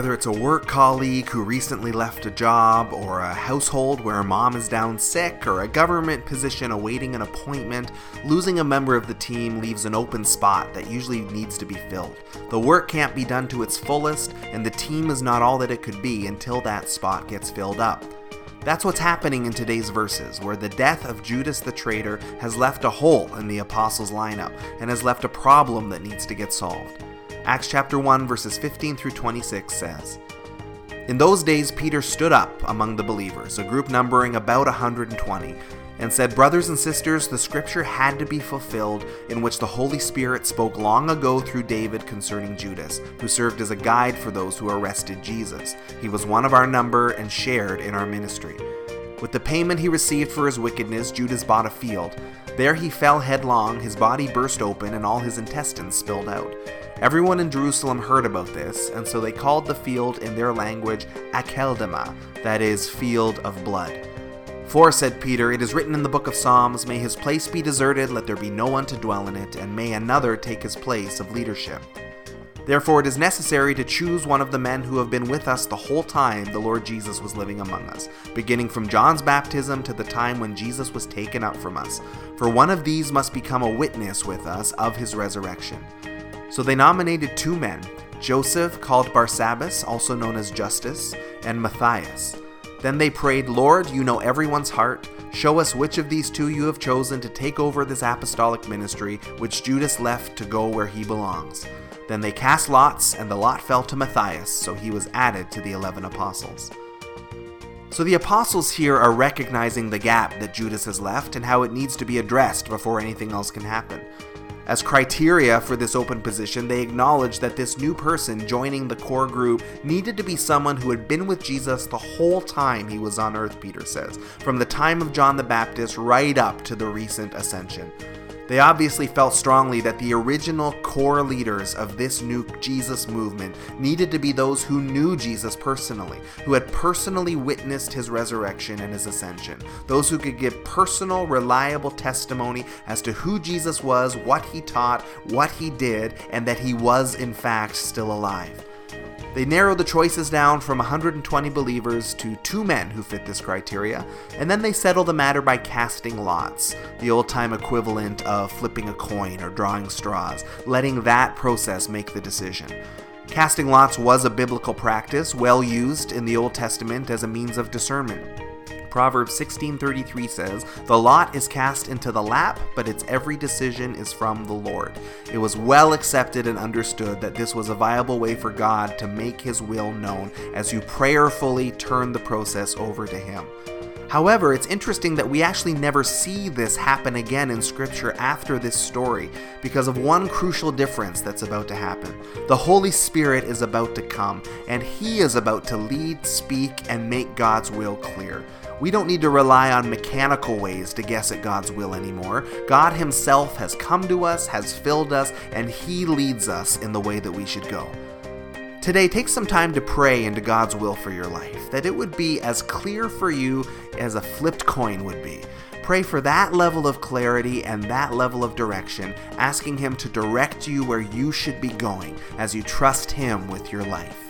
Whether it's a work colleague who recently left a job, or a household where a mom is down sick, or a government position awaiting an appointment, losing a member of the team leaves an open spot that usually needs to be filled. The work can't be done to its fullest, and the team is not all that it could be until that spot gets filled up. That's what's happening in today's verses, where the death of Judas the traitor has left a hole in the apostles' lineup and has left a problem that needs to get solved. Acts chapter 1 verses 15 through 26 says, In those days Peter stood up among the believers, a group numbering about 120, and said, Brothers and sisters, the scripture had to be fulfilled in which the Holy Spirit spoke long ago through David concerning Judas, who served as a guide for those who arrested Jesus. He was one of our number and shared in our ministry. With the payment he received for his wickedness, Judas bought a field. There he fell headlong, his body burst open, and all his intestines spilled out. Everyone in Jerusalem heard about this, and so they called the field in their language Akeldama, that is, field of blood. For, said Peter, it is written in the book of Psalms, May his place be deserted, let there be no one to dwell in it, and may another take his place of leadership. Therefore, it is necessary to choose one of the men who have been with us the whole time the Lord Jesus was living among us, beginning from John's baptism to the time when Jesus was taken up from us. For one of these must become a witness with us of his resurrection. So they nominated two men, Joseph, called Barsabbas, also known as Justus, and Matthias. Then they prayed, Lord, you know everyone's heart. Show us which of these two you have chosen to take over this apostolic ministry, which Judas left to go where he belongs. Then they cast lots, and the lot fell to Matthias, so he was added to the eleven apostles. So the apostles here are recognizing the gap that Judas has left and how it needs to be addressed before anything else can happen. As criteria for this open position, they acknowledge that this new person joining the core group needed to be someone who had been with Jesus the whole time he was on earth, Peter says, from the time of John the Baptist right up to the recent ascension. They obviously felt strongly that the original core leaders of this new Jesus movement needed to be those who knew Jesus personally, who had personally witnessed his resurrection and his ascension, those who could give personal, reliable testimony as to who Jesus was, what he taught, what he did, and that he was in fact still alive. They narrow the choices down from 120 believers to two men who fit this criteria, and then they settle the matter by casting lots, the old time equivalent of flipping a coin or drawing straws, letting that process make the decision. Casting lots was a biblical practice well used in the Old Testament as a means of discernment. Proverbs 16:33 says, "The lot is cast into the lap, but its every decision is from the Lord." It was well accepted and understood that this was a viable way for God to make his will known as you prayerfully turn the process over to him. However, it's interesting that we actually never see this happen again in Scripture after this story because of one crucial difference that's about to happen. The Holy Spirit is about to come, and He is about to lead, speak, and make God's will clear. We don't need to rely on mechanical ways to guess at God's will anymore. God Himself has come to us, has filled us, and He leads us in the way that we should go. Today, take some time to pray into God's will for your life, that it would be as clear for you as a flipped coin would be. Pray for that level of clarity and that level of direction, asking Him to direct you where you should be going as you trust Him with your life.